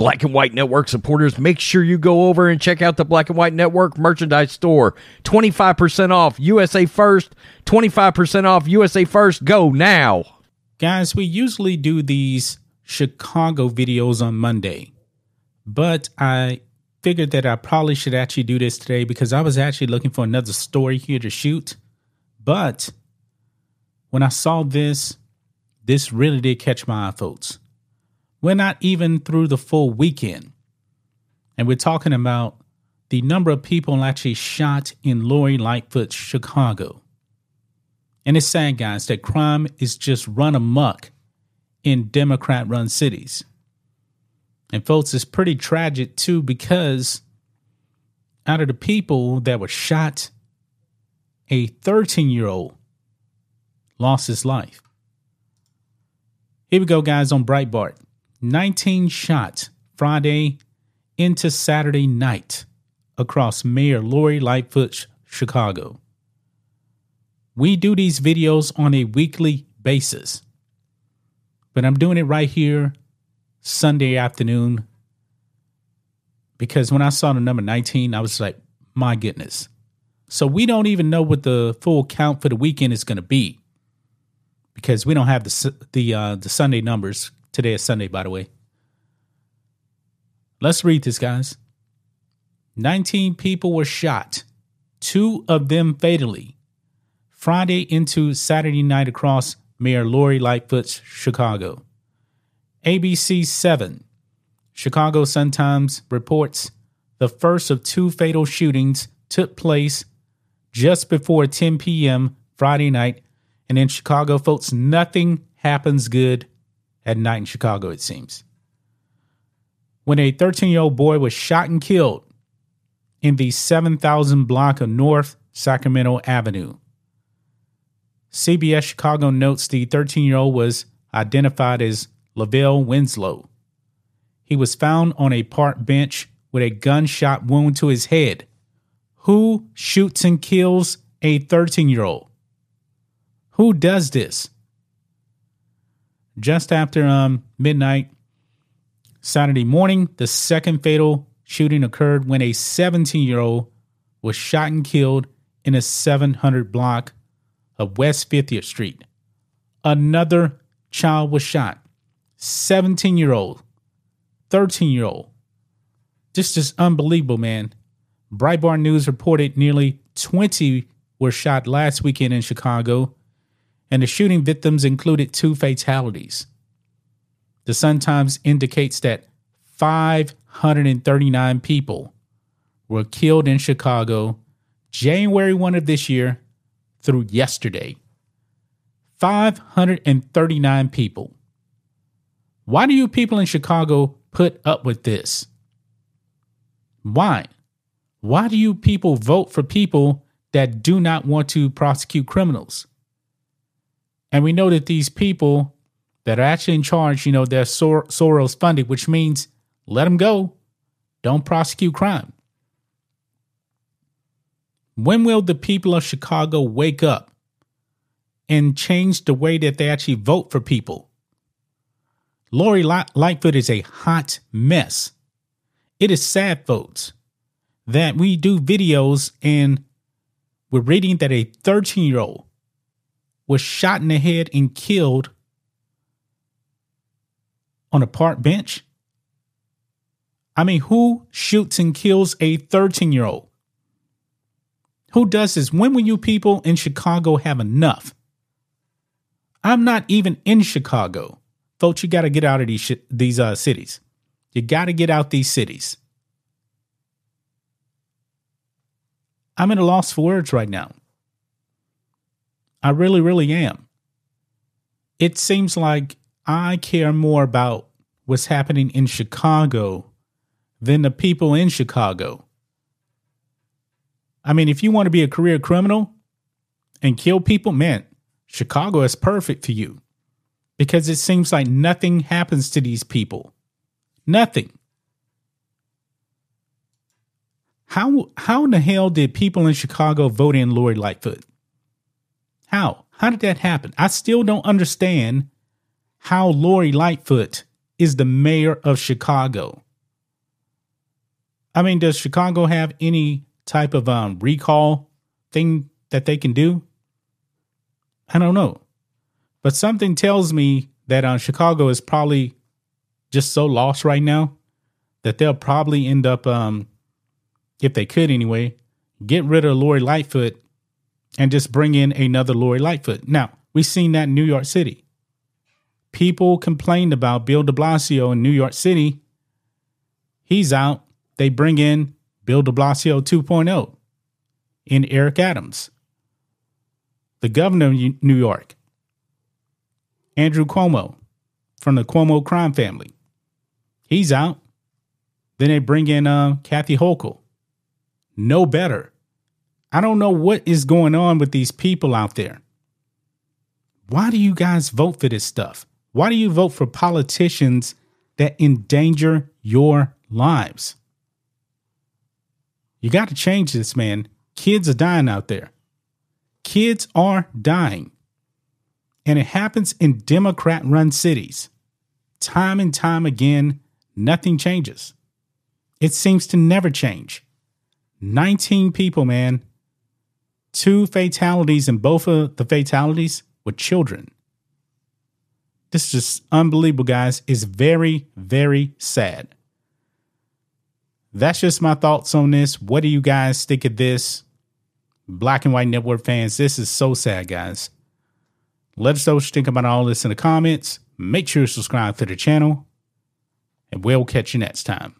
Black and White Network supporters, make sure you go over and check out the Black and White Network merchandise store. 25% off USA First, 25% off USA First. Go now. Guys, we usually do these Chicago videos on Monday, but I figured that I probably should actually do this today because I was actually looking for another story here to shoot. But when I saw this, this really did catch my eye, folks. We're not even through the full weekend. And we're talking about the number of people actually shot in Lori Lightfoot, Chicago. And it's sad, guys, that crime is just run amok in Democrat run cities. And, folks, it's pretty tragic too because out of the people that were shot, a 13 year old lost his life. Here we go, guys, on Breitbart. 19 shots Friday into Saturday night across Mayor Lori Lightfoot's Chicago. We do these videos on a weekly basis, but I'm doing it right here Sunday afternoon because when I saw the number 19, I was like, my goodness. So we don't even know what the full count for the weekend is going to be because we don't have the the uh, the Sunday numbers Today is Sunday, by the way. Let's read this, guys. 19 people were shot, two of them fatally, Friday into Saturday night across Mayor Lori Lightfoot's Chicago. ABC 7, Chicago Sun-Times reports the first of two fatal shootings took place just before 10 p.m. Friday night. And in Chicago, folks, nothing happens good at night in Chicago, it seems. When a 13 year old boy was shot and killed in the 7000 block of North Sacramento Avenue. CBS Chicago notes the 13 year old was identified as Lavelle Winslow. He was found on a park bench with a gunshot wound to his head. Who shoots and kills a 13 year old? Who does this? Just after um, midnight Saturday morning, the second fatal shooting occurred when a 17 year old was shot and killed in a 700 block of West 50th Street. Another child was shot. 17 year old, 13 year old. This is unbelievable, man. Breitbart News reported nearly 20 were shot last weekend in Chicago, and the shooting victims included two fatalities. The Sun Times indicates that 539 people were killed in Chicago January 1 of this year through yesterday. 539 people. Why do you people in Chicago put up with this? Why? Why do you people vote for people that do not want to prosecute criminals? And we know that these people that are actually in charge, you know, they're Sor- Soros funded, which means let them go. Don't prosecute crime. When will the people of Chicago wake up and change the way that they actually vote for people? Lori Lightfoot is a hot mess. It is sad, folks, that we do videos and we're reading that a 13 year old was shot in the head and killed on a park bench? I mean, who shoots and kills a 13 year old? Who does this? When will you people in Chicago have enough? I'm not even in Chicago. Folks, you got to get out of these sh- these uh, cities. You got to get out these cities. I'm at a loss for words right now. I really, really am. it seems like I care more about what's happening in Chicago than the people in Chicago. I mean, if you want to be a career criminal and kill people, man, Chicago is perfect for you because it seems like nothing happens to these people. Nothing. How how in the hell did people in Chicago vote in Lori Lightfoot? How? How did that happen? I still don't understand how Lori Lightfoot is the mayor of Chicago. I mean, does Chicago have any type of um, recall thing that they can do? I don't know. But something tells me that uh, Chicago is probably just so lost right now that they'll probably end up um, if they could anyway, get rid of Lori Lightfoot and just bring in another Lori Lightfoot. Now, we've seen that in New York City. People complained about Bill de Blasio in New York City. He's out. They bring in Bill de Blasio 2.0 in Eric Adams. The governor of New York, Andrew Cuomo from the Cuomo crime family. He's out. Then they bring in uh, Kathy Hochul no better. I don't know what is going on with these people out there. Why do you guys vote for this stuff? Why do you vote for politicians that endanger your lives? You got to change this, man. Kids are dying out there. Kids are dying. And it happens in Democrat run cities. Time and time again, nothing changes. It seems to never change. 19 people, man. Two fatalities, and both of the fatalities were children. This is just unbelievable, guys. It's very, very sad. That's just my thoughts on this. What do you guys think of this? Black and White Network fans, this is so sad, guys. Let us know what you think about all this in the comments. Make sure to subscribe to the channel, and we'll catch you next time.